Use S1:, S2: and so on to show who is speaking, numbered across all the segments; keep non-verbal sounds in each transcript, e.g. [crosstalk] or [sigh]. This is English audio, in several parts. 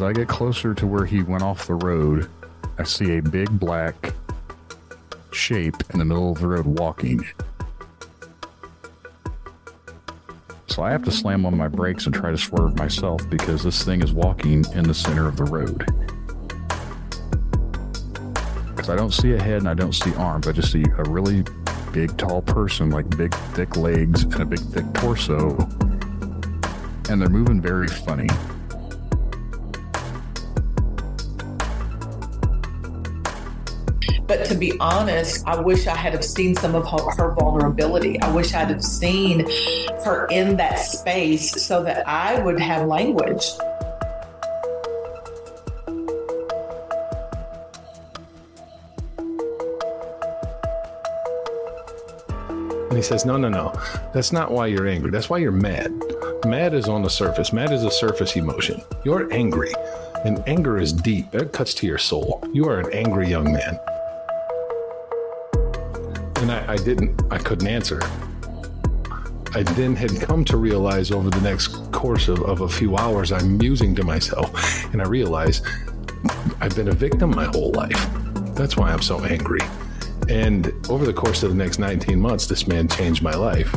S1: as I get closer to where he went off the road, I see a big black shape in the middle of the road walking. So I have to slam on my brakes and try to swerve myself because this thing is walking in the center of the road. Because I don't see a head and I don't see arms. I just see a really big, tall person, like big, thick legs and a big, thick torso. And they're moving very funny.
S2: But to be honest, I wish I had have seen some of her, her vulnerability. I wish I'd have seen her in that space so that I would have language.
S3: And he says, No, no, no. That's not why you're angry. That's why you're mad. Mad is on the surface. Mad is a surface emotion. You're angry. And anger is deep. It cuts to your soul. You are an angry young man. And I, I didn't, I couldn't answer. I then had come to realize over the next course of, of a few hours, I'm musing to myself, and I realize I've been a victim my whole life. That's why I'm so angry. And over the course of the next 19 months, this man changed my life.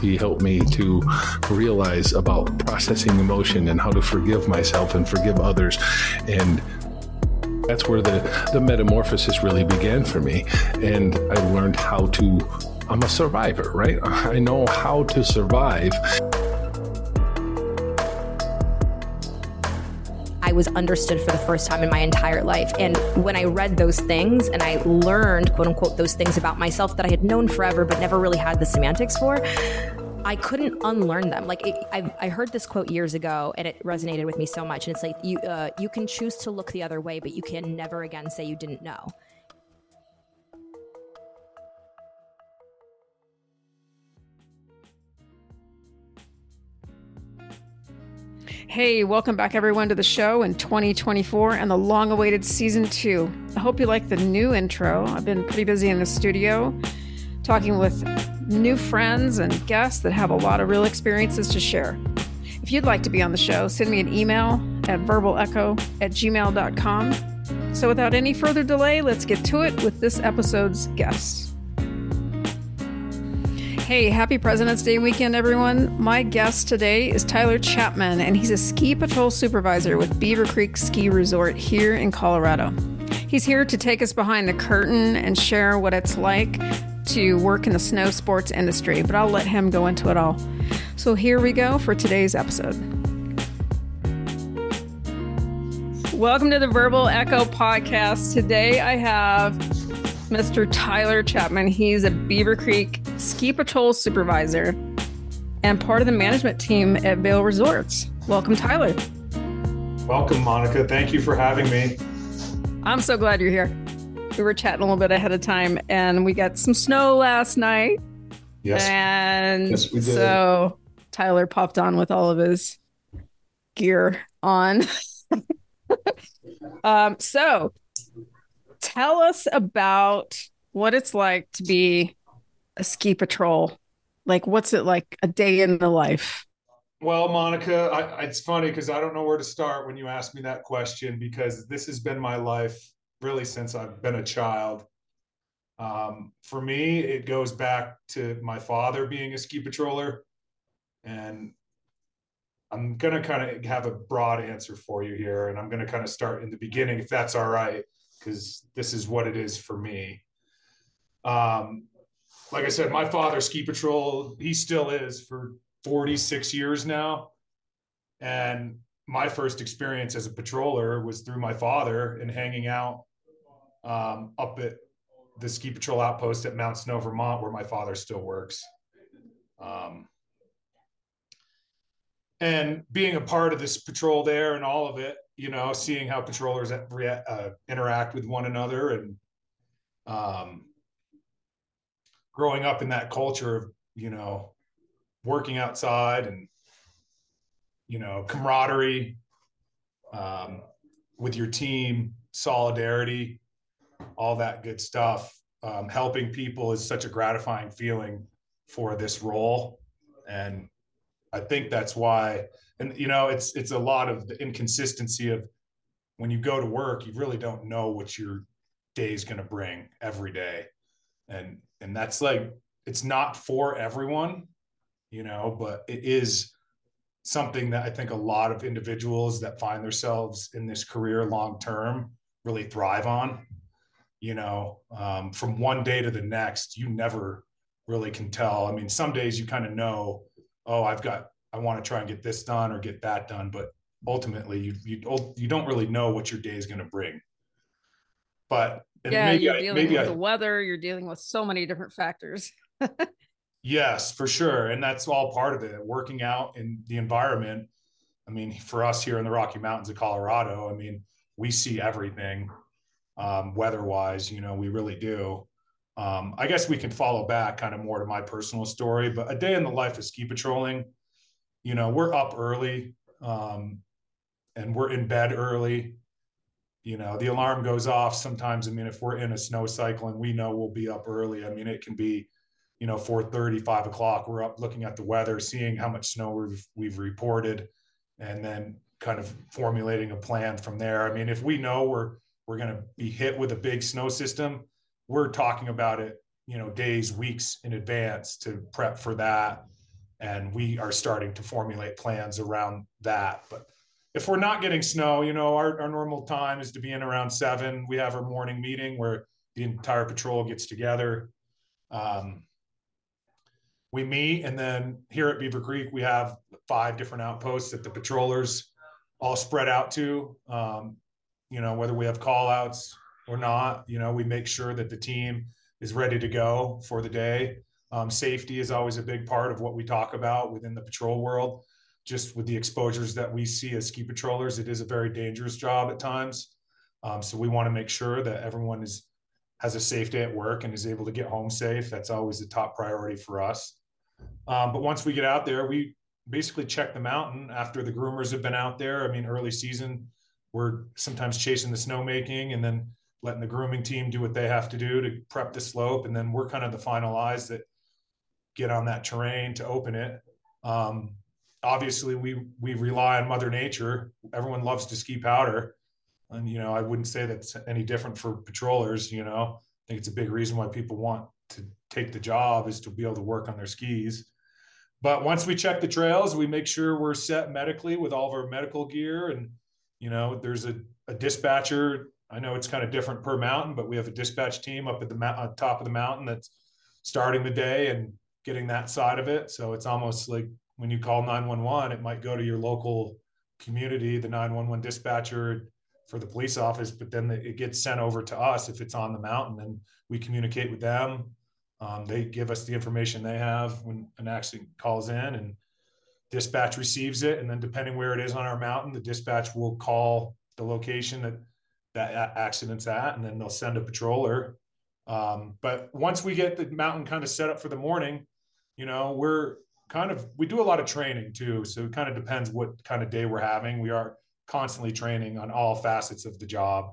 S3: He helped me to realize about processing emotion and how to forgive myself and forgive others. And that's where the, the metamorphosis really began for me. And I learned how to, I'm a survivor, right? I know how to survive.
S4: I was understood for the first time in my entire life. And when I read those things and I learned, quote unquote, those things about myself that I had known forever but never really had the semantics for, I couldn't unlearn them. Like it, I, I heard this quote years ago, and it resonated with me so much. And it's like you, uh, you can choose to look the other way, but you can never again say you didn't know.
S5: Hey, welcome back everyone to the show in 2024 and the long awaited season two. I hope you like the new intro. I've been pretty busy in the studio talking with new friends and guests that have a lot of real experiences to share. If you'd like to be on the show, send me an email at verbalecho at gmail.com. So without any further delay, let's get to it with this episode's guests. Hey, happy President's Day weekend, everyone. My guest today is Tyler Chapman, and he's a ski patrol supervisor with Beaver Creek Ski Resort here in Colorado. He's here to take us behind the curtain and share what it's like to work in the snow sports industry, but I'll let him go into it all. So here we go for today's episode. Welcome to the Verbal Echo podcast. Today I have Mr. Tyler Chapman. He's a Beaver Creek ski patrol supervisor and part of the management team at Vail Resorts. Welcome, Tyler.
S6: Welcome, Monica. Thank you for having me.
S5: I'm so glad you're here. We were chatting a little bit ahead of time and we got some snow last night.
S6: Yes.
S5: And
S6: Yes,
S5: so Tyler popped on with all of his gear on. [laughs] um, so tell us about what it's like to be a ski patrol. Like, what's it like a day in the life?
S6: Well, Monica, I, it's funny because I don't know where to start when you ask me that question because this has been my life really since I've been a child. Um, for me, it goes back to my father being a ski patroller. And I'm going to kind of have a broad answer for you here. And I'm going to kind of start in the beginning, if that's all right, because this is what it is for me. Um, like I said, my father ski patrol, he still is for 46 years now. And my first experience as a patroller was through my father and hanging out um, up at the ski patrol outpost at Mount Snow, Vermont, where my father still works. Um, and being a part of this patrol there and all of it, you know, seeing how patrollers uh, interact with one another and um, growing up in that culture of, you know, working outside and, you know, camaraderie um, with your team, solidarity, all that good stuff. Um, helping people is such a gratifying feeling for this role. And I think that's why, and you know, it's it's a lot of the inconsistency of when you go to work, you really don't know what your day is going to bring every day, and and that's like it's not for everyone, you know, but it is something that I think a lot of individuals that find themselves in this career long term really thrive on. You know, um, from one day to the next, you never really can tell. I mean, some days you kind of know, oh, I've got, I want to try and get this done or get that done, but ultimately you you you don't really know what your day is going to bring. But
S5: yeah, you're I, dealing with I, the weather. You're dealing with so many different factors. [laughs]
S6: yes, for sure, and that's all part of it. Working out in the environment. I mean, for us here in the Rocky Mountains of Colorado, I mean, we see everything um, weather-wise. You know, we really do. Um, I guess we can follow back kind of more to my personal story, but a day in the life of ski patrolling, you know, we're up early um, and we're in bed early. You know, the alarm goes off sometimes. I mean, if we're in a snow cycle and we know we'll be up early, I mean, it can be, you know, 4 30, 5 o'clock. We're up looking at the weather, seeing how much snow we've, we've reported, and then kind of formulating a plan from there. I mean, if we know we're, we're going to be hit with a big snow system, we're talking about it, you know, days, weeks in advance to prep for that. And we are starting to formulate plans around that. But if we're not getting snow, you know, our, our normal time is to be in around seven. We have our morning meeting where the entire patrol gets together. Um, we meet, and then here at Beaver Creek, we have five different outposts that the patrollers all spread out to. Um, you know, whether we have call outs, or not. You know, we make sure that the team is ready to go for the day. Um, safety is always a big part of what we talk about within the patrol world. Just with the exposures that we see as ski patrollers, it is a very dangerous job at times. Um, so we want to make sure that everyone is has a safe day at work and is able to get home safe. That's always the top priority for us. Um, but once we get out there, we basically check the mountain after the groomers have been out there. I mean, early season, we're sometimes chasing the snowmaking and then letting the grooming team do what they have to do to prep the slope, and then we're kind of the final eyes that get on that terrain to open it. Um, obviously, we we rely on Mother Nature. Everyone loves to ski powder, and you know I wouldn't say that's any different for patrollers. You know, I think it's a big reason why people want to take the job is to be able to work on their skis. But once we check the trails, we make sure we're set medically with all of our medical gear, and you know, there's a, a dispatcher I know it's kind of different per mountain, but we have a dispatch team up at the top of the mountain that's starting the day and getting that side of it. So it's almost like when you call 911, it might go to your local community, the 911 dispatcher for the police office, but then it gets sent over to us if it's on the mountain and we communicate with them. Um, they give us the information they have when an accident calls in and dispatch receives it. And then depending where it is on our mountain, the dispatch will call the location that that accident's at, and then they'll send a patroller. Um, but once we get the mountain kind of set up for the morning, you know, we're kind of we do a lot of training too. So it kind of depends what kind of day we're having. We are constantly training on all facets of the job.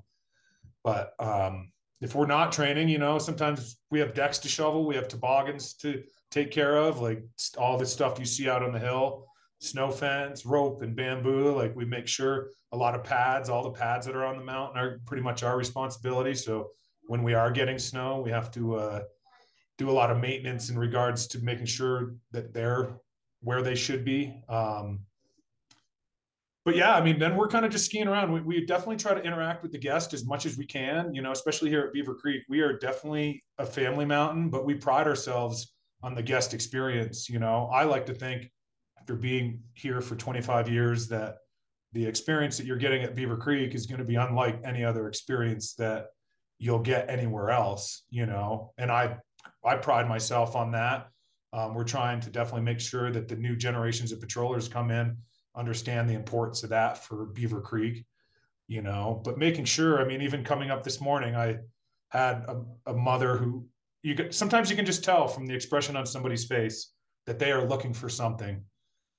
S6: But um, if we're not training, you know, sometimes we have decks to shovel, we have toboggans to take care of, like all the stuff you see out on the hill snow fence, rope, and bamboo. Like we make sure a lot of pads, all the pads that are on the mountain are pretty much our responsibility. So when we are getting snow, we have to uh, do a lot of maintenance in regards to making sure that they're where they should be. Um, but yeah, I mean, then we're kind of just skiing around. We, we, definitely try to interact with the guest as much as we can, you know, especially here at Beaver Creek. We are definitely a family mountain, but we pride ourselves on the guest experience. You know, I like to think after being here for 25 years that the experience that you're getting at Beaver Creek is going to be unlike any other experience that you'll get anywhere else, you know. And I I pride myself on that. Um, we're trying to definitely make sure that the new generations of patrollers come in, understand the importance of that for Beaver Creek, you know. But making sure, I mean, even coming up this morning, I had a, a mother who you sometimes you can just tell from the expression on somebody's face that they are looking for something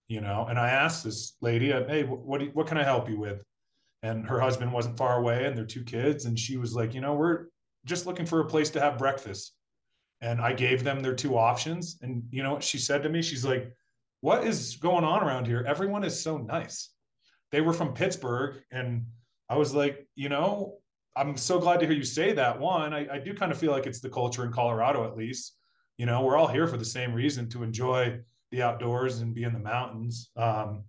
S6: you know. And I asked this lady, uh, "Hey, what what can I help you with?" And her husband wasn't far away, and their two kids, and she was like, "You know, we're just looking for a place to have breakfast." And I gave them their two options, and you know what she said to me? She's like, what is going on around here? Everyone is so nice. They were from Pittsburgh. And I was like, you know, I'm so glad to hear you say that. One, I, I do kind of feel like it's the culture in Colorado, at least. You know, we're all here for the same reason to enjoy the outdoors and be in the mountains. Um,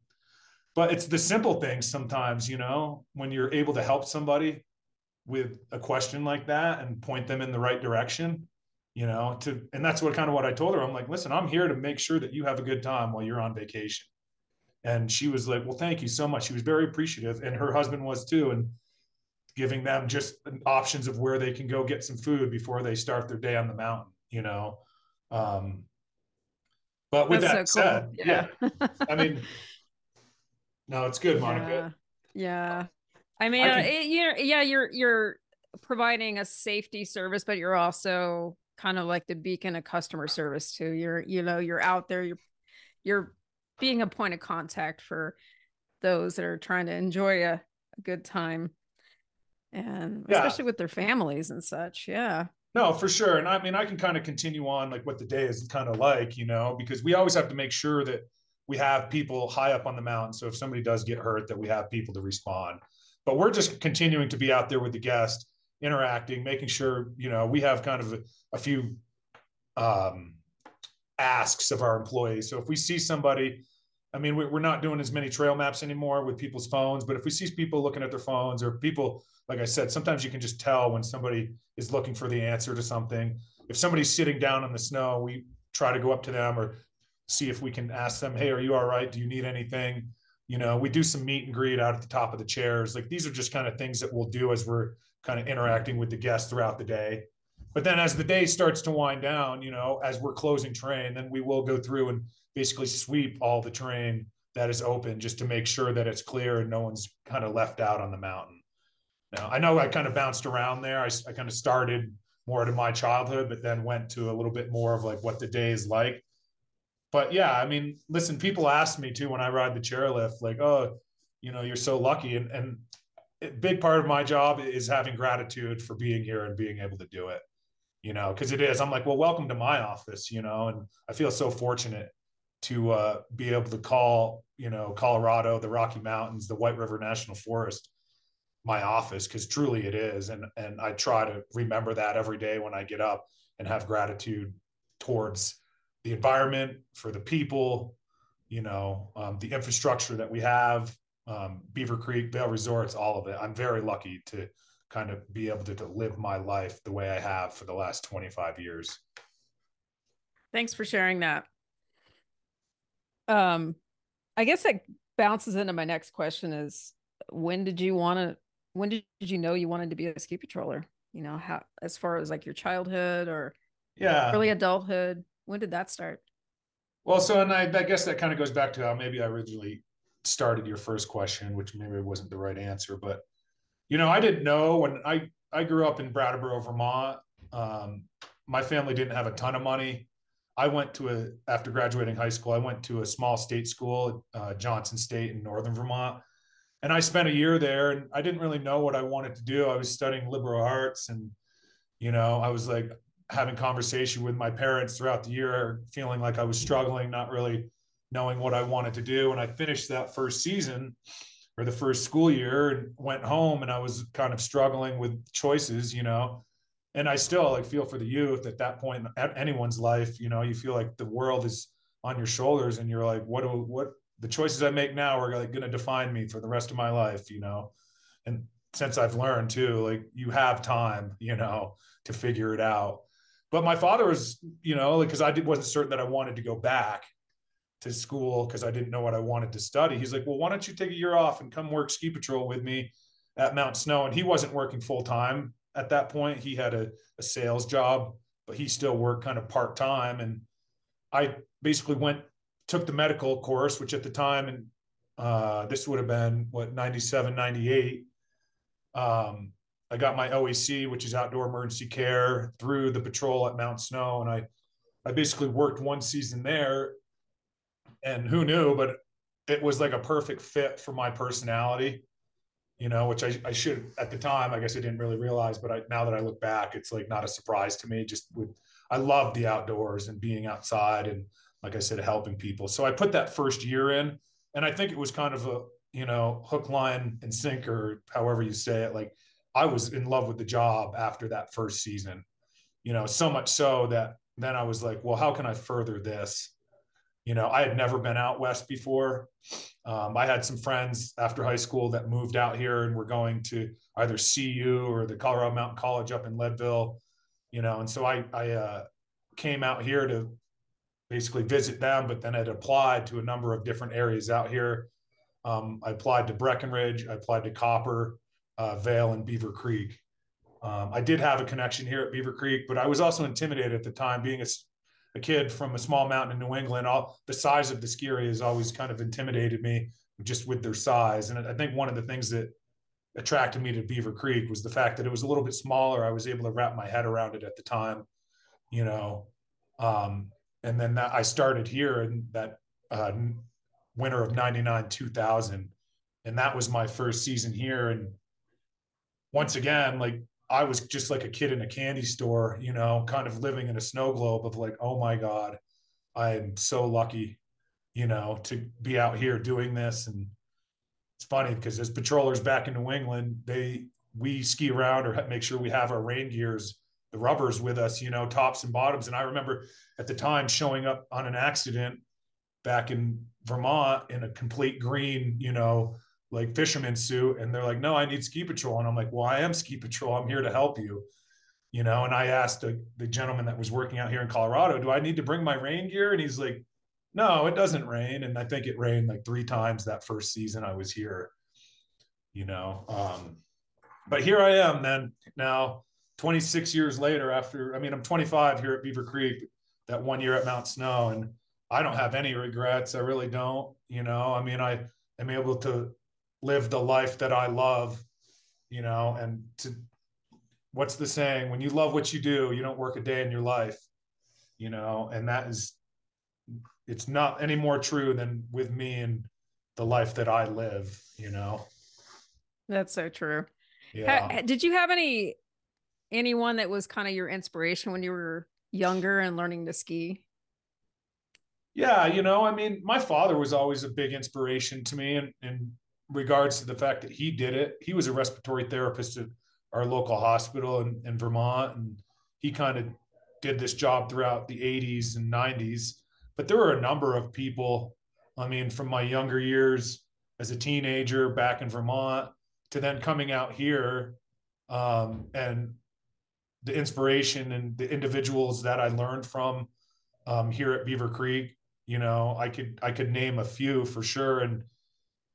S6: but it's the simple things sometimes, you know, when you're able to help somebody with a question like that and point them in the right direction you know to and that's what kind of what i told her i'm like listen i'm here to make sure that you have a good time while you're on vacation and she was like well thank you so much she was very appreciative and her husband was too and giving them just options of where they can go get some food before they start their day on the mountain you know um but with
S5: That's
S6: that
S5: so cool.
S6: said yeah.
S5: Yeah.
S6: i mean [laughs] no it's good monica
S5: Yeah. yeah. I mean,
S6: I
S5: uh,
S6: can-
S5: it, you're, yeah, you're, you're providing a safety service, but you're also kind of like the beacon of customer service too. You're, you know, you're out there, you're, you're being a point of contact for those that are trying to enjoy a, a good time and
S6: Yeah.
S5: especially with their families and such. Yeah.
S6: No, for sure. And I mean, I can kind of continue on like what the day is kind of like, you know, because we always have to make sure that we have people high up on the mountain. So if somebody does get hurt, that we have people to respond. But we're just continuing to be out there with the guest, interacting, making sure, you know, we have kind of a, a few um, asks of our employees. So if we see somebody, I mean, we- we're not doing as many trail maps anymore with people's phones, but if we see people looking at their phones or people, like I said, sometimes you can just tell when somebody is looking for the answer to something. If somebody's sitting down in the snow, we try to go up to them or see if we can ask them, Hey, are you all right? Do you need anything? You know, we do some meet and greet out at the top of the chairs. Like these are just kind of things that we'll do as we're kind of interacting with the guests throughout the day. But then as the day starts to wind down, you know, as we're closing train, then we will go through and basically sweep all the train that is open just to make sure that it's clear and no one's kind of left out on the mountain. Now, I know I kind of bounced around there. I, I kind of started more to my childhood, but then went to a little bit more of like what the day is like. But yeah, I mean, listen, people ask me too when I ride the chairlift, like, oh, you know, you're so lucky. And, and a big part of my job is having gratitude for being here and being able to do it, you know, because it is. I'm like, well, welcome to my office, you know, and I feel so fortunate to uh, be able to call, you know, Colorado, the Rocky Mountains, the White River National Forest, my office, because truly it is. And and I try to remember that every day when I get up and have gratitude towards the environment, for the people, you know, um, the infrastructure that we have, um, Beaver Creek, Vail Resorts, all of it. I'm very lucky to kind of be able to, to live my life the way I have for the last 25 years.
S5: Thanks for sharing that. Um, I guess that bounces into my next question is when did you want to when did you know you wanted to be a ski patroller? You know, how as far as like your childhood or
S6: Yeah.
S5: early adulthood, when did that start?
S6: Well, so and I, I guess that kind of goes back to how maybe I originally started your first question, which maybe wasn't the right answer. But you know, I didn't know when I I grew up in Brattleboro, Vermont. Um, my family didn't have a ton of money. I went to a after graduating high school. I went to a small state school, uh, Johnson State in northern Vermont, and I spent a year there. And I didn't really know what I wanted to do. I was studying liberal arts, and you know, I was like having conversation with my parents throughout the year, feeling like I was struggling, not really knowing what I wanted to do. And I finished that first season or the first school year and went home and I was kind of struggling with choices, you know. And I still like feel for the youth at that point at anyone's life, you know, you feel like the world is on your shoulders and you're like, what do what the choices I make now are like going to define me for the rest of my life, you know. And since I've learned too, like you have time, you know, to figure it out. But my father was you know because i did, wasn't certain that i wanted to go back to school because i didn't know what i wanted to study. He's like well why don't you take a year off and come work ski patrol with me at mount snow? And he wasn't working full-time at that point. He had a, a sales job but he still worked kind of part-time. And i basically went took the medical course which at the time and uh, this would have been what 97 98 um, I got my OEC, which is outdoor emergency care, through the patrol at Mount Snow, and I, I basically worked one season there. And who knew, but it was like a perfect fit for my personality, you know, which I, I should at the time, I guess I didn't really realize, but I, now that I look back, it's like not a surprise to me. Just with, I love the outdoors and being outside and like I said, helping people. So I put that first year in, and I think it was kind of a you know hook, line, and sinker, however you say it. Like I was in love with the job after that first season, you know, so much so that then I was like, well, how can I further this? You know, I had never been out west before. Um, I had some friends after high school that moved out here and were going to either CU or the Colorado Mountain College up in Leadville, you know, and so I I uh, came out here to basically visit them, but then had applied to a number of different areas out here. Um, I applied to Breckenridge, I applied to Copper, uh, Vail, and Beaver Creek. Um, I did have a connection here at Beaver Creek, but I was also intimidated at the time, being a, a kid from a small mountain in New England. All the size of the ski area has always kind of intimidated me, just with their size. And I think one of the things that attracted me to Beaver Creek was the fact that it was a little bit smaller. I was able to wrap my head around it at the time, you know. Um, and then that I started here in that uh, winter of '99, 2000, and that was my first season here. And once again, like I was just like a kid in a candy store, you know, kind of living in a snow globe of like, oh my god, I am so lucky, you know, to be out here doing this. And it's funny because as patrollers back in New England, they we ski around or make sure we have our rain gears the rubbers with us, you know, tops and bottoms. And I remember at the time showing up on an accident back in Vermont in a complete green, you know, like fisherman suit. And they're like, no, I need ski patrol. And I'm like, well, I am ski patrol. I'm here to help you, you know. And I asked the, the gentleman that was working out here in Colorado, do I need to bring my rain gear? And he's like, no, it doesn't rain. And I think it rained like three times that first season I was here, you know. Um, but here I am then now 26 years later after i mean i'm 25 here at beaver creek that one year at mount snow and i don't have any regrets. I really don't you know? I mean i am able to live the life that i love you know? And to what's the saying? When you love what you do you don't work a day in your life you know? And that is it's not any more true than with me and the life that i live you know?
S5: That's so true. Yeah. did you have any anyone that was kind of your inspiration when you were younger and learning to ski?
S6: Yeah, you know, I mean, my father was always a big inspiration to me in, in regards to the fact that he did it. He was a respiratory therapist at our local hospital in, in Vermont, and he kind of did this job throughout the 80s and 90s. But there were a number of people, I mean, from my younger years as a teenager back in Vermont to then coming out here um, and the inspiration and the individuals that I learned from um, here at Beaver Creek. You know, I could I could name a few for sure, and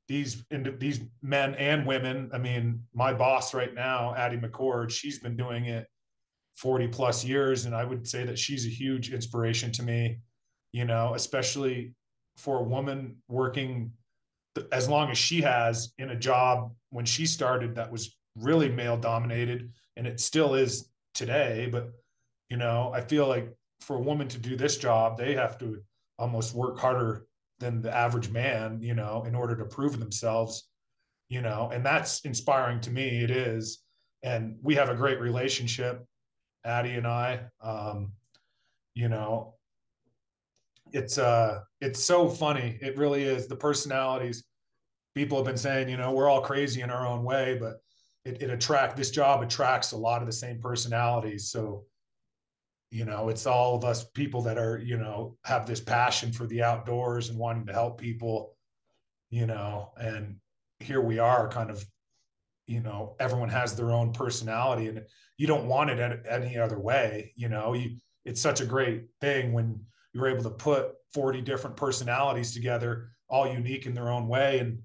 S6: these these men and women. I mean, my boss right now, Addie McCord, she's been doing it 40 plus years, and I would say that she's a huge inspiration to me. You know, especially for a woman working as long as she has in a job when she started that was really male dominated and it still is today, but you know, I feel like for a woman to do this job, they have to almost work harder than the average man, you know, in order to prove themselves, you know, and that's inspiring to me. It is. And we have a great relationship, Addie and I. Um, you know, it's uh it's so funny. It really is. The personalities, people have been saying, you know, we're all crazy in our own way, but it, it attract this job attracts a lot of the same personalities. So you know it's all of us people that are you know have this passion for the outdoors and wanting to help people you know and here we are kind of you know everyone has their own personality and you don't want it any other way you know you it's such a great thing when you're able to put 40 different personalities together all unique in their own way. And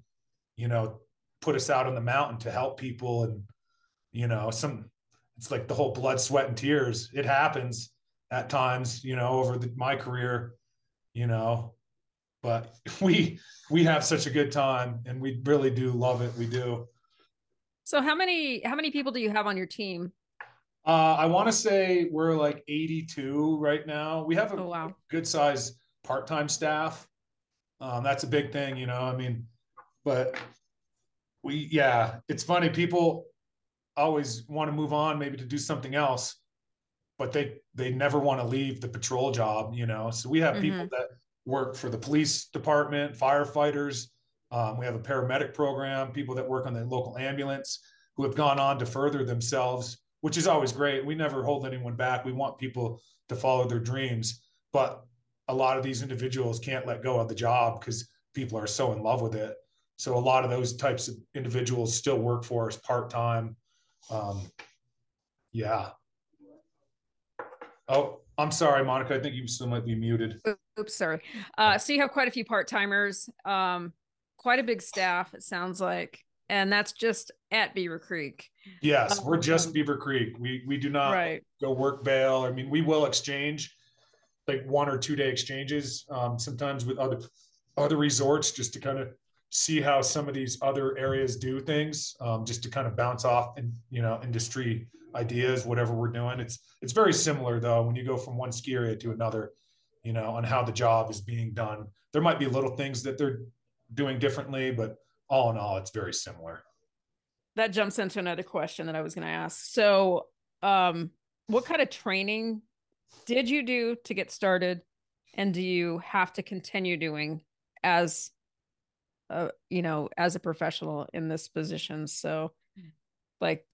S6: you know put us out on the mountain to help people. And you know some it's like the whole blood sweat and tears. It happens at times you know over the, my career you know but [laughs] we we have such a good time and we really do love it. We do.
S5: So how many how many people do you have on your team?
S6: Uh, i want to say we're like 82 right now. We have a oh, wow. good size part-time staff. Um, that's a big thing you know i mean but we yeah it's funny people always want to move on maybe to do something else but they they never want to leave the patrol job you know so we have mm-hmm. people that work for the police department, firefighters. Um, we have a paramedic program, people that work on the local ambulance who have gone on to further themselves, which is always great. We never hold anyone back. We want people to follow their dreams, but a lot of these individuals can't let go of the job because people are so in love with it. So a lot of those types of individuals still work for us part time. Um, yeah. Oh, I'm sorry, Monica. I think you still might be muted.
S5: Oops, sorry. Uh, so you have quite a few part timers, um, quite a big staff. It sounds like, and that's just at Beaver Creek.
S6: Yes, we're just um, Beaver Creek. We we do not right. go work Vail. I mean, we will exchange like one or two day exchanges um, sometimes with other other resorts just to kind of see how some of these other areas do things, um, just to kind of bounce off and you know industry ideas, whatever we're doing. It's it's very similar though when you go from one ski area to another, you know, on how the job is being done. There might be little things that they're doing differently, but all in all, it's very similar.
S5: That jumps into another question that I was going to ask. So, um, what kind of training did you do to get started, and do you have to continue doing as, uh, you know, as a professional in this position? So, like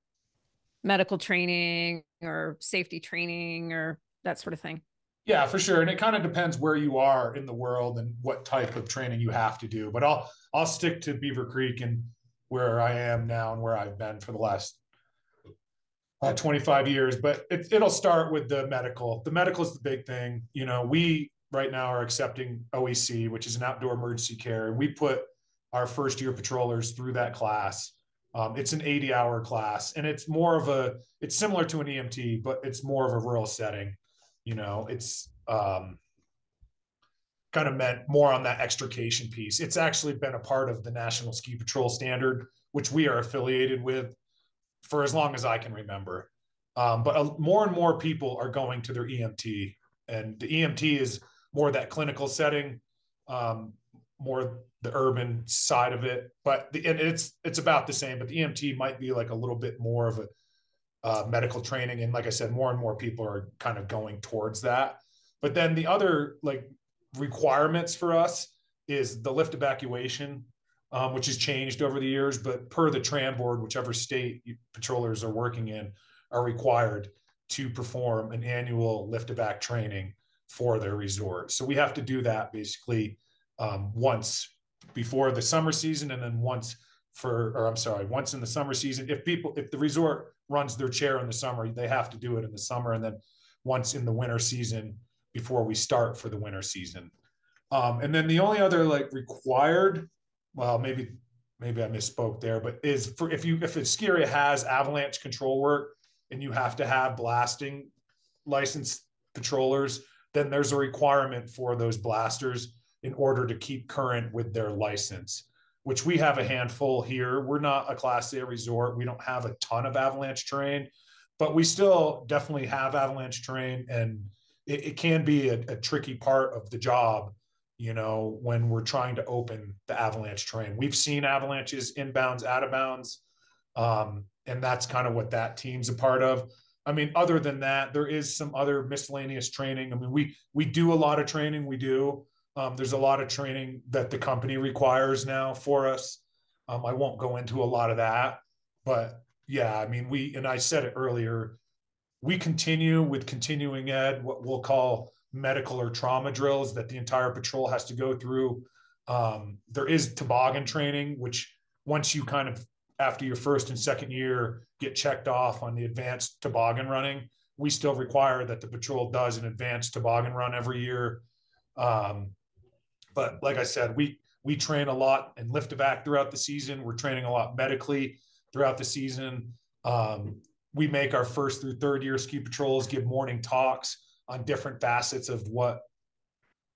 S5: medical training or safety training or that sort of thing?
S6: Yeah, for sure. And it kind of depends where you are in the world and what type of training you have to do. But I'll I'll stick to Beaver Creek and where I am now and where I've been for the last uh, 25 years. But it, it'll start with the medical. The medical is the big thing. You know, we right now are accepting OEC, which is an outdoor emergency care, and we put our first year patrollers through that class. Um, it's an 80 hour class and it's more of a, it's similar to an EMT, but it's more of a rural setting. You know, it's um, kind of meant more on that extrication piece. It's actually been a part of the National Ski Patrol Standard, which we are affiliated with for as long as I can remember. Um, but more and more people are going to their EMT, and the EMT is more that clinical setting. Um, more the urban side of it, but the, and it's it's about the same. But the EMT might be like a little bit more of a uh, medical training, and like I said, more and more people are kind of going towards that. But then the other like requirements for us is the lift evacuation, um, which has changed over the years. But per the Tram board, whichever state patrollers are working in, are required to perform an annual lift evac training for their resort. So we have to do that basically um, once before the summer season and then once for or I'm sorry, once in the summer season. If people if the resort runs their chair in the summer, they have to do it in the summer and then once in the winter season before we start for the winter season. Um, and then the only other like required, well, maybe maybe I misspoke there, but is for if you if a ski area has avalanche control work and you have to have blasting licensed patrollers, then there's a requirement for those blasters in order to keep current with their license, which we have a handful here. We're not a class A resort. We don't have a ton of avalanche terrain, but we still definitely have avalanche terrain and it, it can be a, a, tricky part of the job, you know, when we're trying to open the avalanche terrain. We've seen avalanches inbounds, out of bounds. Um, and that's kind of what that team's a part of. I mean, other than that, there is some other miscellaneous training. I mean, we we do a lot of training. We do. Um, there's a lot of training that the company requires now for us. Um, I won't go into a lot of that, but yeah, I mean, we, and I said it earlier, we continue with continuing ed, what we'll call medical or trauma drills that the entire patrol has to go through. Um, there is toboggan training, which once you kind of, after your first and second year, get checked off on the advanced toboggan running, we still require that the patrol does an advanced toboggan run every year. Um, but like I said, we we train a lot and lift evac throughout the season. We're training a lot medically throughout the season. Um, we make our first through third year ski patrols give morning talks on different facets of what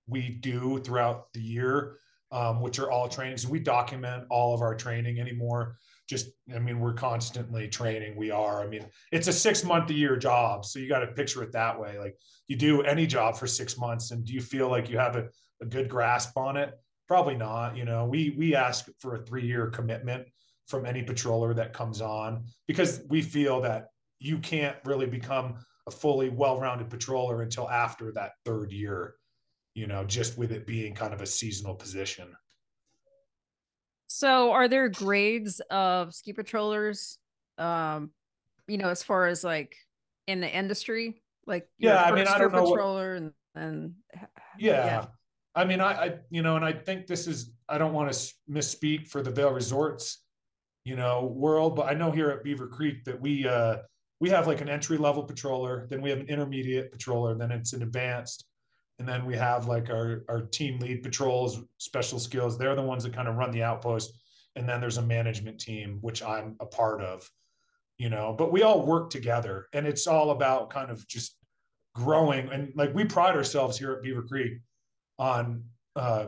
S6: we do throughout the year, um, which are all trainings. We document all of our training anymore. Just, I mean, we're constantly training. We are. I mean, it's a six month a year job, so you got to picture it that way. Like you do any job for six months, and do you feel like you have a a good grasp on it? Probably not. You know, we we ask for a three year commitment from any patroller that comes on because we feel that you can't really become a fully well rounded patroller until after that third year. you know, just with it being kind of a seasonal position.
S5: So, are there grades of ski patrollers? Um, you know, as far as like in the industry, like
S6: yeah, I mean, I don't know
S5: patroller what, and and
S6: yeah. yeah. I mean, I, I, you know, and I think this is, I don't want to misspeak for the Vail Resorts, you know, world, but I know here at Beaver Creek that we, uh, we have like an entry level patroller, then we have an intermediate patroller, then it's an advanced, and then we have like our our team lead patrols, special skills. They're the ones that kind of run the outpost, and then there's a management team which I'm a part of, you know. But we all work together, and it's all about kind of just growing. And like we pride ourselves here at Beaver Creek on uh,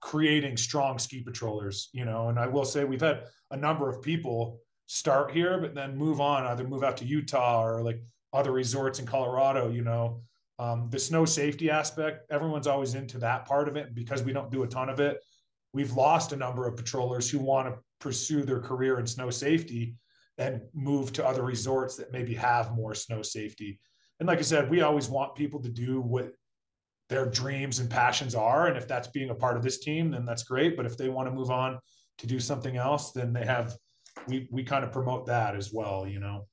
S6: creating strong ski patrollers, you know. And I will say we've had a number of people start here, but then move on, either move out to Utah or like other resorts in Colorado, you know. Um, the snow safety aspect, everyone's always into that part of it. Because we don't do a ton of it, we've lost a number of patrollers who want to pursue their career in snow safety and move to other resorts that maybe have more snow safety. And like I said, we always want people to do what their dreams and passions are. And if that's being a part of this team, then that's great. But if they want to move on to do something else, then they have we we kind of promote that as well, you know.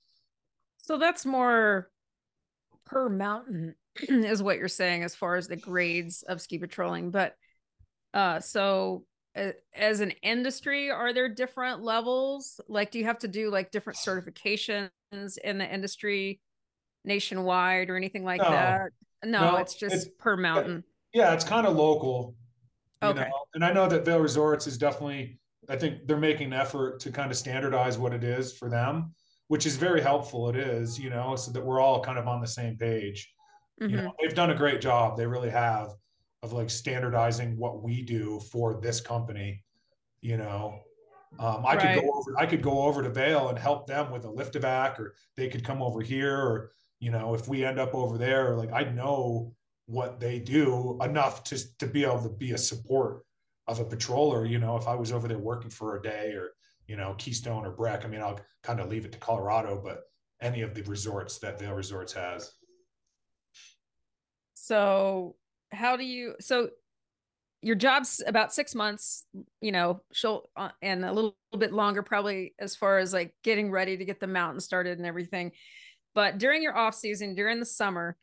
S5: So that's more per mountain [clears throat] is what you're saying as far as the grades of ski patrolling. But uh so as an industry, are there different levels? Like, do you have to do like different certifications in the industry nationwide or anything like no. that? No, no, it's just it's, per mountain.
S6: Yeah, it's kind of local. okay. Know? And I know that Vail Resorts is definitely, I think they're making an effort to kind of standardize what it is for them, which is very helpful. It is, you know, so that we're all kind of on the same page. Mm-hmm. You know, they've done a great job. They really have of like standardizing what we do for this company. You know, um, I right. could go over. I could go over to Vail and help them with a lift-evac, or they could come over here, or you know, if we end up over there, like I know what they do enough to to be able to be a support of a patroller. You know, if I was over there working for a day, or you know, Keystone or Breck, I mean, I'll kind of leave it to Colorado, but any of the resorts that Vail Resorts has.
S5: So how do you so your job's about six months you know she'll uh, and a little bit longer probably as far as like getting ready to get the mountain started and everything but during your off season during the summer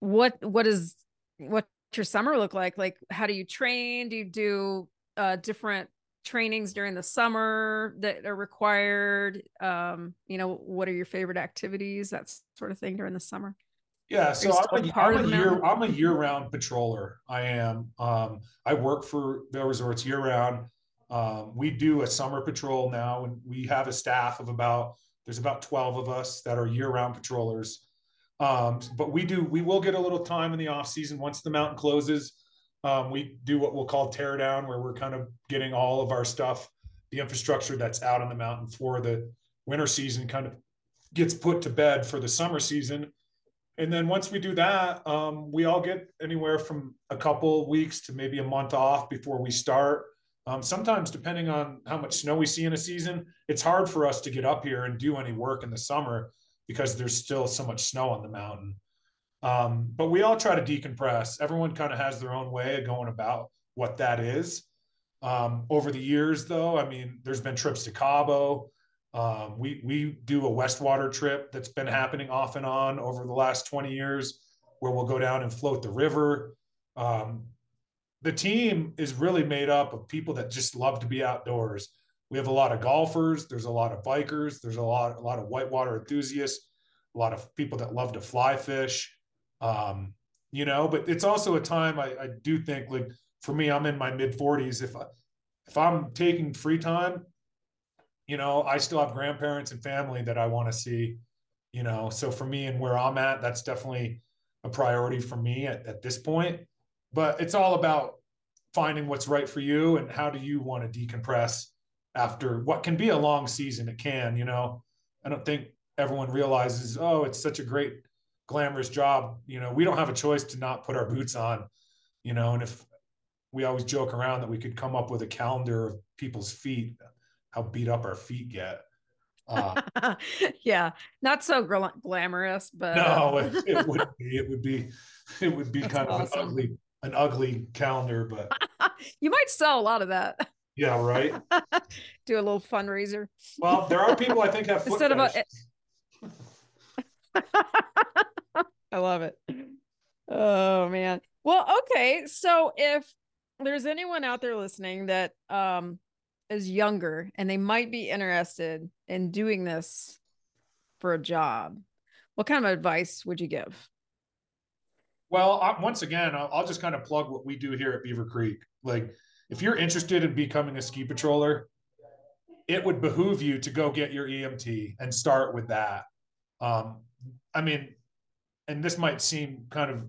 S5: what what is what your summer look like like how do you train do you do uh different trainings during the summer that are required um you know what are your favorite activities that sort of thing during the summer
S6: yeah, so I'm a, I'm a year I'm a year round patroller. I am. Um, I work for Vail Resorts year round. Um, we do a summer patrol now, and we have a staff of about there's about 12 of us that are year round patrollers. Um, but we do we will get a little time in the off season once the mountain closes. Um, we do what we'll call tear down, where we're kind of getting all of our stuff, the infrastructure that's out on the mountain for the winter season, kind of gets put to bed for the summer season and then once we do that, um, we all get anywhere from a couple weeks to maybe a month off before we start. Um, sometimes, depending on how much snow we see in a season, it's hard for us to get up here and do any work in the summer because there's still so much snow on the mountain. Um, but we all try to decompress. Everyone kind of has their own way of going about what that is. Um, over the years, though, I mean, there's been trips to Cabo. Um, we we do a Westwater trip that's been happening off and on over the last 20 years, where we'll go down and float the river. Um, the team is really made up of people that just love to be outdoors. We have a lot of golfers. There's a lot of bikers. There's a lot a lot of whitewater enthusiasts. A lot of people that love to fly fish. Um, you know, but it's also a time I, I do think like for me, I'm in my mid 40s. If I, if I'm taking free time, you know, I still have grandparents and family that I want to see, you know. So for me and where I'm at, that's definitely a priority for me at, at this point. But it's all about finding what's right for you and how do you want to decompress after what can be a long season. It can, you know. I don't think everyone realizes, oh, it's such a great glamorous job. You know, we don't have a choice to not put our boots on, you know, and if we always joke around that we could come up with a calendar of people's feet how beat up our feet get. Uh, [laughs]
S5: yeah, not so gl- glamorous, but
S6: no, it, it would be. It would be. It would be [laughs]
S5: That's
S6: kind of an ugly, an ugly calendar. But [laughs]
S5: you might sell a lot of that.
S6: yeah, right. [laughs]
S5: Do a little fundraiser.
S6: Well, there are people I think have [laughs]
S5: Instead of a-. I love it. Oh man. Well, okay. So if there's anyone out there listening that um is younger and they might be interested in doing this for a job, what kind of advice would you give?
S6: Well, I, once again, I'll, I'll just kind of plug what we do here at Beaver Creek. Like, if you're interested in becoming a ski patroller, it would behoove you to go get your EMT and start with that. Um, I mean, and this might seem kind of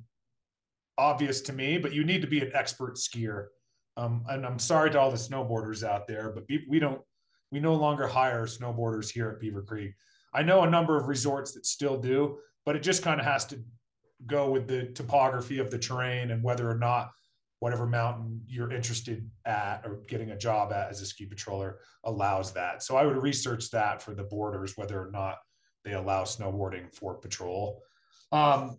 S6: obvious to me, but you need to be an expert skier. Um, and I'm sorry to all the snowboarders out there, but we, we don't, we no longer hire snowboarders here at Beaver Creek. I know a number of resorts that still do, but it just kind of has to go with the topography of the terrain and whether or not whatever mountain you're interested at or getting a job at as a ski patroller allows that. So I would research that for the boarders, whether or not they allow snowboarding for patrol. Um,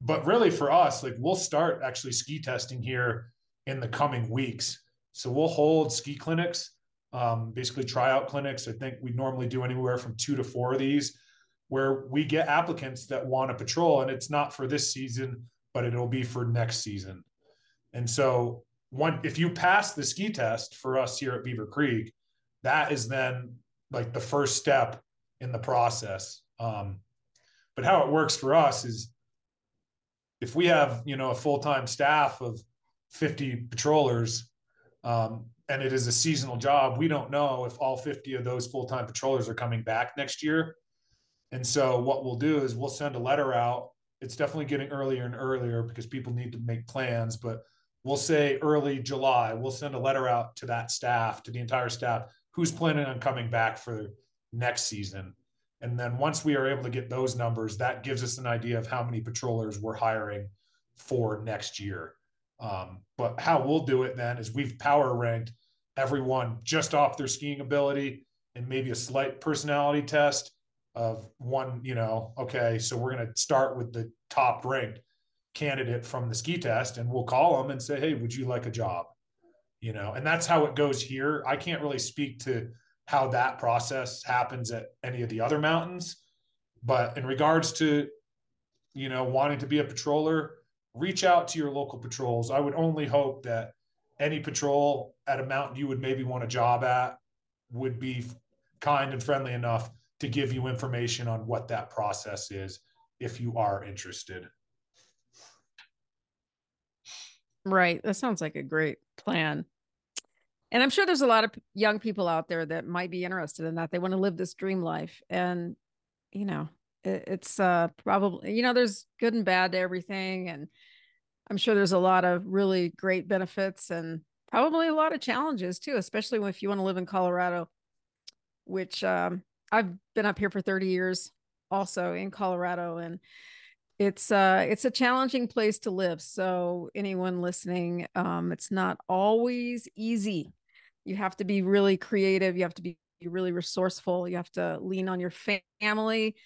S6: but really for us, like we'll start actually ski testing here in the coming weeks. So we'll hold ski clinics, um, basically tryout clinics. I think we normally do anywhere from two to four of these where we get applicants that want to patrol and it's not for this season, but it'll be for next season. And so one, if you pass the ski test for us here at Beaver Creek, that is then like the first step in the process. Um, but how it works for us is if we have, you know, a full-time staff of 50 patrollers, um, and it is a seasonal job, we don't know if all 50 of those full-time patrollers are coming back next year. And so what we'll do is we'll send a letter out. It's definitely getting earlier and earlier because people need to make plans, but we'll say early July, we'll send a letter out to that staff, to the entire staff, who's planning on coming back for next season. And then once we are able to get those numbers, that gives us an idea of how many patrollers we're hiring for next year. Um, but how we'll do it then is we've power ranked everyone just off their skiing ability and maybe a slight personality test of one, you know, okay, so we're going to start with the top ranked candidate from the ski test and we'll call them and say, hey, would you like a job? You know, and that's how it goes here. I can't really speak to how that process happens at any of the other mountains. But in regards to, you know, wanting to be a patroller, reach out to your local patrols. I would only hope that any patrol at a mountain you would maybe want a job at would be kind and friendly enough to give you information on what that process is if you are interested.
S5: Right. That sounds like a great plan. And I'm sure there's a lot of young people out there that might be interested in that. They want to live this dream life. And, you know, it, it's uh, probably, you know, there's good and bad to everything. And I'm sure there's a lot of really great benefits and probably a lot of challenges too, especially if you want to live in Colorado, which um, I've been up here for 30 years also in Colorado. And it's uh it's a challenging place to live. So anyone listening um it's not always easy. You have to be really creative. You have to be really resourceful. You have to lean on your family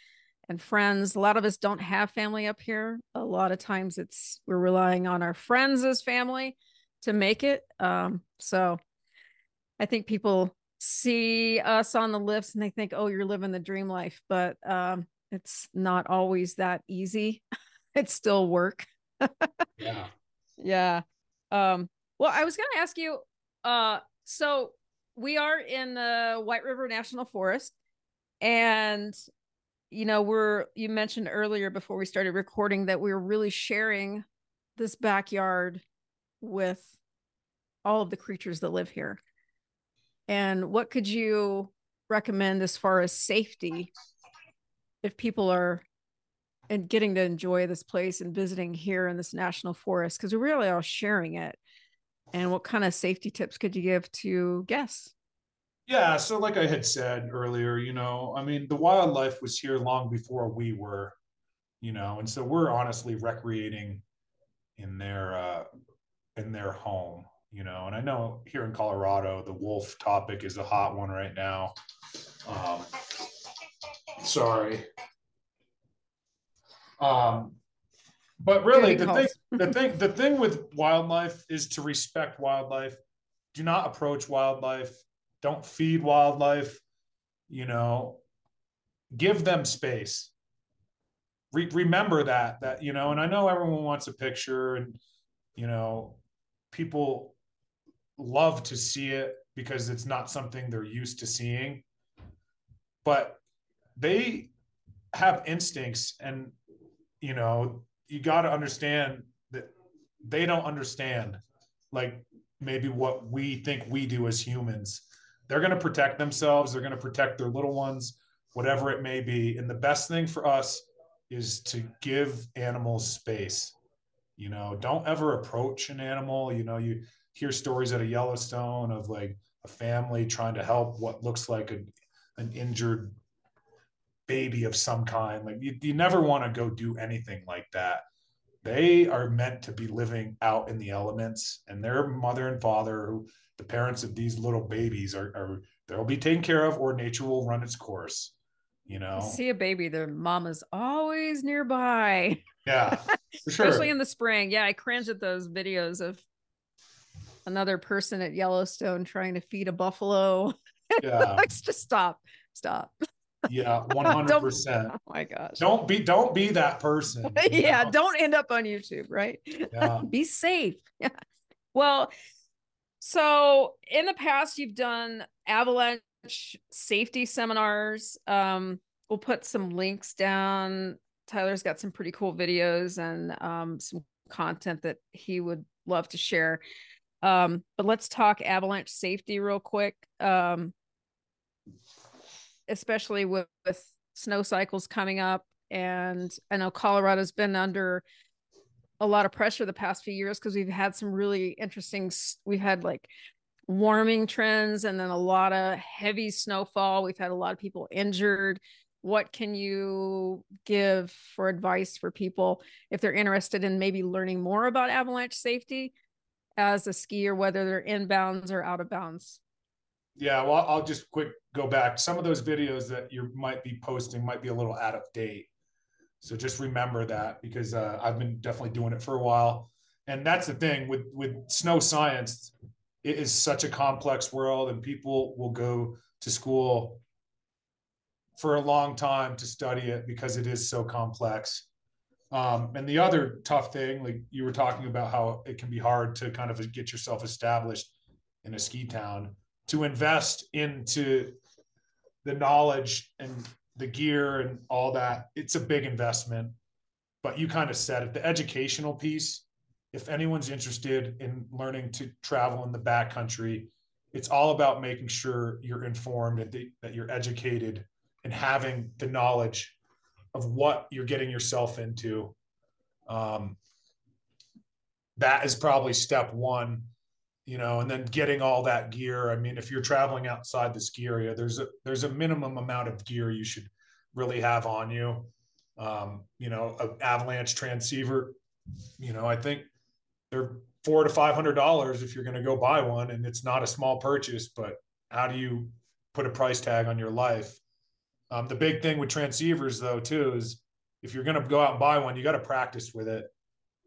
S5: and friends. A lot of us don't have family up here. A lot of times it's we're relying on our friends as family to make it. Um so i think people see us on the lifts and they think oh you're living the dream life but um it's not always that easy. [laughs] it's still work. [laughs]
S6: Yeah.
S5: Yeah. Um, well, I was going to ask you uh, so we are in the White River National Forest, and you know, we're you mentioned earlier before we started recording that we were really sharing this backyard with all of the creatures that live here. And what could you recommend as far as safety if people are and getting to enjoy this place and visiting here in this national forest? Because we're really all sharing it. And what kind of safety tips could you give to guests?
S6: Yeah. So, like I had said earlier, you know, I mean, the wildlife was here long before we were, you know, and so we're honestly recreating in their uh, in their home, you know. And I know here in Colorado, the wolf topic is a hot one right now. Um, Sorry. Um, but really, the thing, the thing, the thing with wildlife is to respect wildlife. Do not approach wildlife. Don't feed wildlife. You know, give them space. Re- remember that that you know, and I know everyone wants a picture, and you know, people love to see it because it's not something they're used to seeing. But they have instincts and you know you got to understand that they don't understand like maybe what we think we do as humans. They're going to protect themselves they're going to protect their little ones whatever it may be. And the best thing for us is to give animals space. You know don't ever approach an animal you know you hear stories at a yellowstone of like a family trying to help what looks like a, an injured baby of some kind. Like you, you never want to go do anything like that. They are meant to be living out in the elements, and their mother and father, who the parents of these little babies, are, are they'll be taken care of, or nature will run its course. You know,
S5: see a baby, their mama's always nearby.
S6: Yeah, [laughs]
S5: sure. especially in the spring. Yeah, I cringe at those videos of another person at Yellowstone trying to feed a buffalo. [laughs] Yeah, just stop, stop.
S6: Yeah, [laughs] one hundred percent.
S5: Oh my gosh!
S6: Don't be don't be that person. [laughs]
S5: yeah, know? don't end up on YouTube, right? Yeah. be safe. Yeah. Well, so in the past, you've done avalanche safety seminars. Um, we'll put some links down. Tyler's got some pretty cool videos and um, some content that he would love to share. Um, but let's talk avalanche safety real quick. Um, especially with, with snow cycles coming up. And I know Colorado's been under a lot of pressure the past few years because we've had some really interesting, we've had like warming trends and then a lot of heavy snowfall. We've had a lot of people injured. What can you give for advice for people if they're interested in maybe learning more about avalanche safety as a skier, whether they're inbounds or out of bounds?
S6: Yeah, well, I'll just quick go back. Some of those videos that you might be posting might be a little out of date. So just remember that because uh, I've been definitely doing it for a while. And that's the thing with with snow science, it is such a complex world, and people will go to school for a long time to study it because it is so complex. Um, and the other tough thing, like you were talking about how it can be hard to kind of get yourself established in a ski town to invest into the knowledge and the gear and all that it's a big investment. But you kind of said it the educational piece if anyone's interested in learning to travel in the backcountry it's all about making sure you're informed and that you're educated and having the knowledge of what you're getting yourself into um, that is probably step one you know, and then getting all that gear. I mean, if you're traveling outside the ski area, there's a there's a minimum amount of gear you should really have on you. Um, you know, an avalanche transceiver, you know, I think they're four to five hundred dollars if you're going to go buy one, and it's not a small purchase. But how do you put a price tag on your life? Um, the big thing with transceivers, though, too, is if you're going to go out and buy one, you got to practice with it.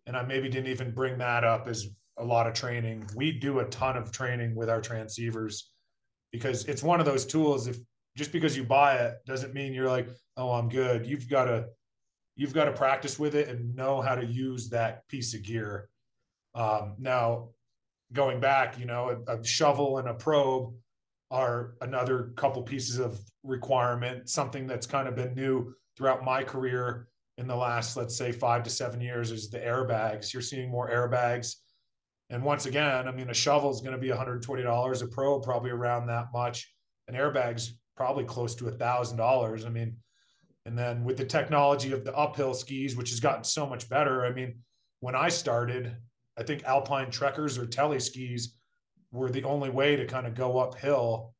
S6: And I maybe didn't even bring that up as a lot of training. We do a ton of training with our transceivers because it's one of those tools. If just because you buy it doesn't mean you're like, oh, I'm good. You've got to you've got to practice with it and know how to use that piece of gear. Um, now, going back, you know, a, a shovel and a probe are another couple pieces of requirement. Something that's kind of been new throughout my career in the last, let's say, five to seven years is the airbags. You're seeing more airbags and once again, I mean, a shovel is going to be $120, a pro probably around that much, an airbag's probably close to a thousand dollars. I mean, and then with the technology of the uphill skis, which has gotten so much better. I mean, when I started, I think alpine trekkers or tele skis were the only way to kind of go uphill.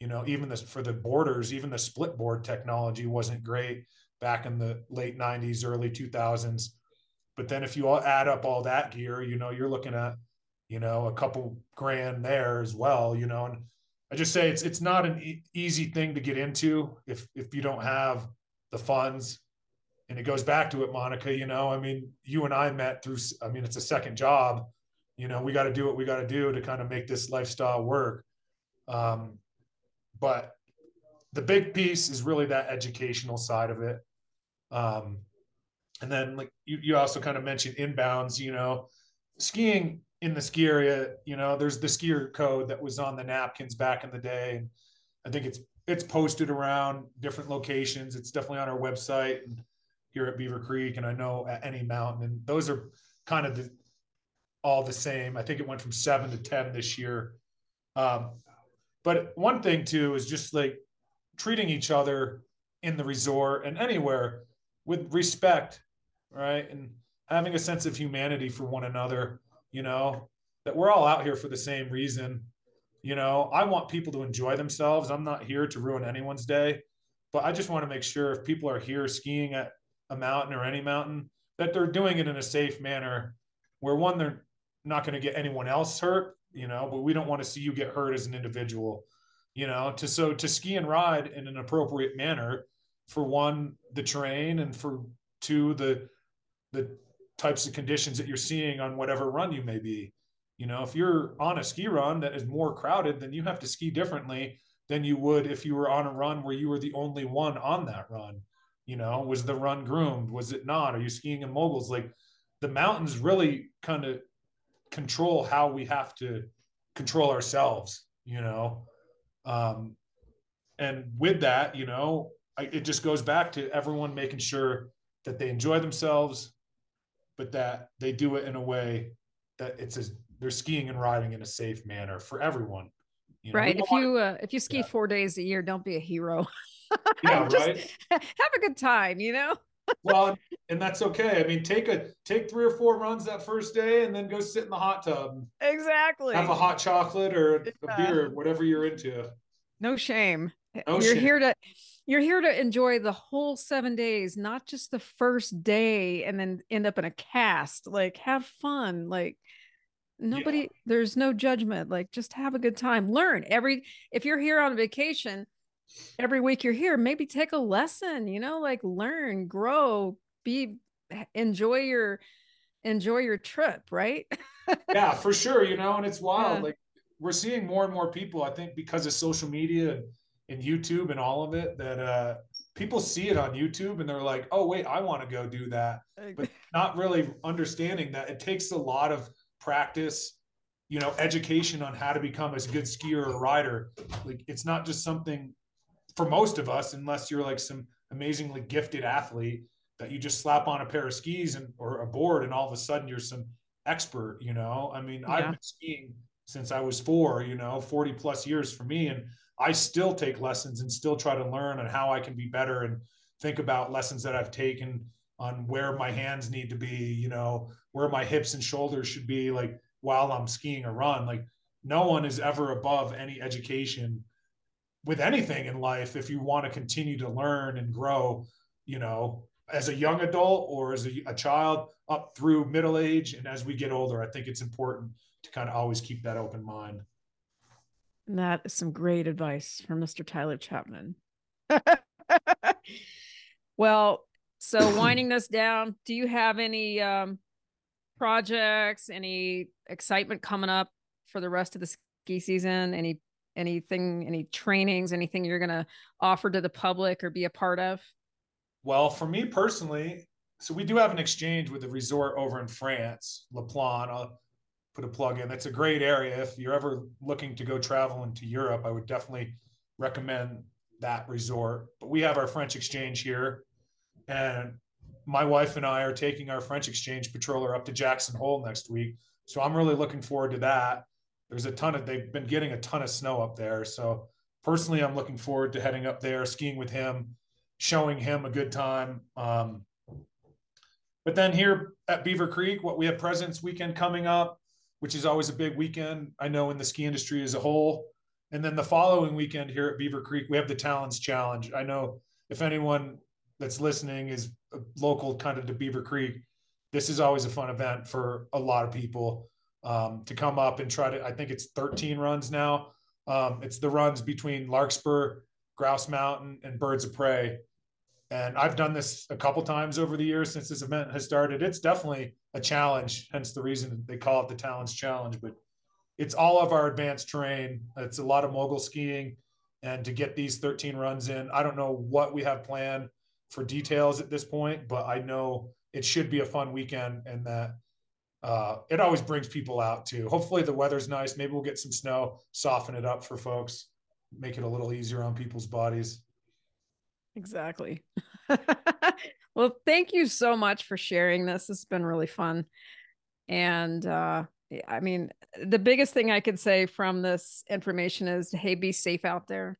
S6: You know, even this for the boarders, even the split board technology wasn't great back in the late 90s, early 2000s. But then if you all add up all that gear, you know, you're looking at you know, a couple grand there as well, you know, and I just say it's it's not an e- easy thing to get into if if you don't have the funds. And it goes back to it, Monica. You know, I mean, you and I met through, I mean, it's a second job. You know, we got to do what we got to do to kind of make this lifestyle work. Um, but the big piece is really that educational side of it. Um, and then, like you, you also kind of mentioned inbounds, you know, skiing in the ski area, you know, there's the skier code that was on the napkins back in the day. And I think it's it's posted around different locations. It's definitely on our website and here at Beaver Creek, and I know at any mountain. And those are kind of the, all the same. I think it went from seven to ten this year. Um, but one thing too is just like treating each other in the resort and anywhere with respect, right? And having a sense of humanity for one another, you know, that we're all out here for the same reason. You know, I want people to enjoy themselves. I'm not here to ruin anyone's day, but I just want to make sure if people are here skiing at a mountain or any mountain, that they're doing it in a safe manner where one, they're not going to get anyone else hurt, you know, but we don't want to see you get hurt as an individual, you know, to so to ski and ride in an appropriate manner for one, the terrain and for two, the the types of conditions that you're seeing on whatever run you may be. You know, if you're on a ski run that is more crowded, then you have to ski differently than you would if you were on a run where you were the only one on that run. You know, was the run groomed? Was it not? Are you skiing in moguls? Like the mountains really kind of control how we have to control ourselves, you know. Um, and with that, you know, I, it just goes back to everyone making sure that they enjoy themselves, but that they do it in a way that it's as they're skiing and riding in a safe manner for everyone.
S5: You know, right. If you uh, if you ski yeah. four days a year, don't be a hero. [laughs]
S6: yeah, right. [laughs]
S5: Have a good time, you know.
S6: Well, and that's okay. I mean, take a take three or four runs that first day, and then go sit in the hot tub.
S5: Exactly.
S6: Have a hot chocolate or a beer, whatever you're into.
S5: No shame. No you're shame. here to you're here to enjoy the whole seven days, not just the first day and then end up in a cast. Like, have fun. Like, nobody, yeah. there's no judgment. Like, just have a good time. Learn every, if you're here on vacation, every week you're here, maybe take a lesson, you know, like learn, grow, be, enjoy your, enjoy your trip, right?
S6: yeah, [laughs] for sure. You know, and it's wild. Yeah. Like, we're seeing more and more people, I think, because of social media and and YouTube and all of it that uh, people see it on YouTube and they're like, oh, wait, I want to go do that. But not really understanding that it takes a lot of practice, you know, education on how to become a good skier or rider. Like it's not just something for most of us, unless you're like some amazingly gifted athlete that you just slap on a pair of skis and or a board and all of a sudden you're some expert, you know. I mean, yeah. I've been skiing since I was four, you know, 40 plus years for me. And I still take lessons and still try to learn on how I can be better and think about lessons that I've taken on where my hands need to be, you know, where my hips and shoulders should be like while I'm skiing a run. Like no one is ever above any education with anything in life if you want to continue to learn and grow, you know, as a young adult or as a, a child up through middle age and as we get older, I think it's important to kind of always keep that open mind.
S5: And that is some great advice from Mr. Tyler Chapman. [laughs] well, so [clears throat] winding us down, do you have any um, projects, any excitement coming up for the rest of the ski season? Any anything, any trainings, anything you're gonna offer to the public or be a part of?
S6: Well, for me personally, so we do have an exchange with a resort over in France, La Plagne. I'll put a plug in. That's a great area. If you're ever looking to go travel into Europe, I would definitely recommend that resort. But we have our French exchange here, and my wife and I are taking our French exchange patroller up to Jackson Hole next week. So I'm really looking forward to that. There's a ton of they've been getting a ton of snow up there. So personally, I'm looking forward to heading up there, skiing with him, showing him a good time. Um, but then here at Beaver Creek, what we have President's Weekend coming up which is always a big weekend, I know, in the ski industry as a whole. And then the following weekend here at Beaver Creek, we have the Talons Challenge. I know if anyone that's listening is local kind of to Beaver Creek, this is always a fun event for a lot of people um, to come up and try to. I think it's 13 runs now. Um, it's the runs between Larkspur, Grouse Mountain, and Birds of Prey. And I've done this a couple times over the years since this event has started. It's definitely a challenge, hence the reason they call it the Talons Challenge. But it's all of our advanced terrain. It's a lot of mogul skiing. And to get these 13 runs in, I don't know what we have planned for details at this point, but I know it should be a fun weekend and that uh, it always brings people out too. Hopefully the weather's nice. Maybe we'll get some snow, soften it up for folks, make it a little easier on people's bodies.
S5: Exactly. [laughs] well, thank you so much for sharing this. It's been really fun. And uh, I mean, the biggest thing I could say from this information is hey, be safe out there.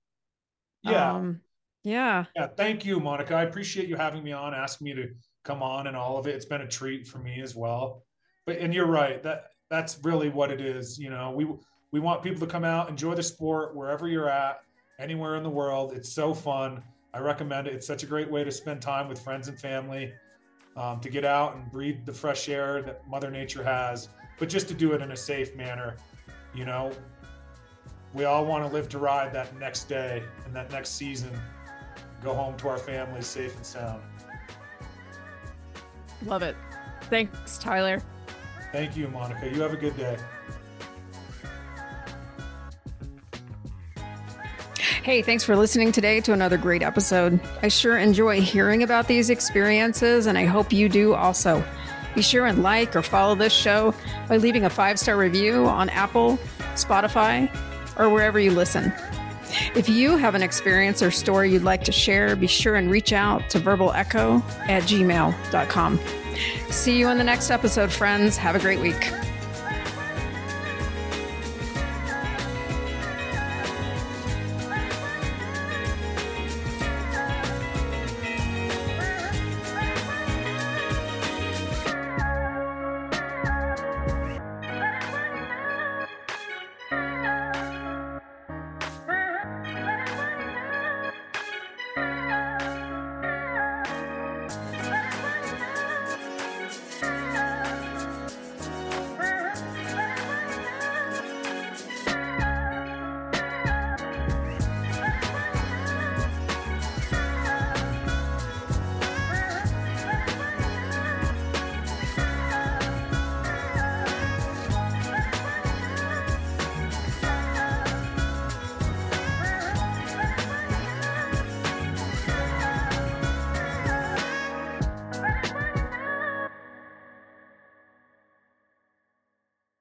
S6: Yeah.
S5: Um, yeah.
S6: Yeah. Thank you, Monica. I appreciate you having me on, asking me to come on and all of it. It's been a treat for me as well. But and you're right, that that's really what it is. You know, we we want people to come out, enjoy the sport wherever you're at, anywhere in the world. It's so fun. I recommend it. It's such a great way to spend time with friends and family, um, to get out and breathe the fresh air that Mother Nature has, but just to do it in a safe manner. You know, we all want to live to ride that next day and that next season, go home to our families safe and sound.
S5: Love it. Thanks, Tyler.
S6: Thank you, Monica. You have a good day.
S5: Hey, thanks for listening today to another great episode. I sure enjoy hearing about these experiences, and I hope you do also. Be sure and like or follow this show by leaving a five star review on Apple, Spotify, or wherever you listen. If you have an experience or story you'd like to share, be sure and reach out to verbalecho at gmail.com. See you in the next episode, friends. Have a great week.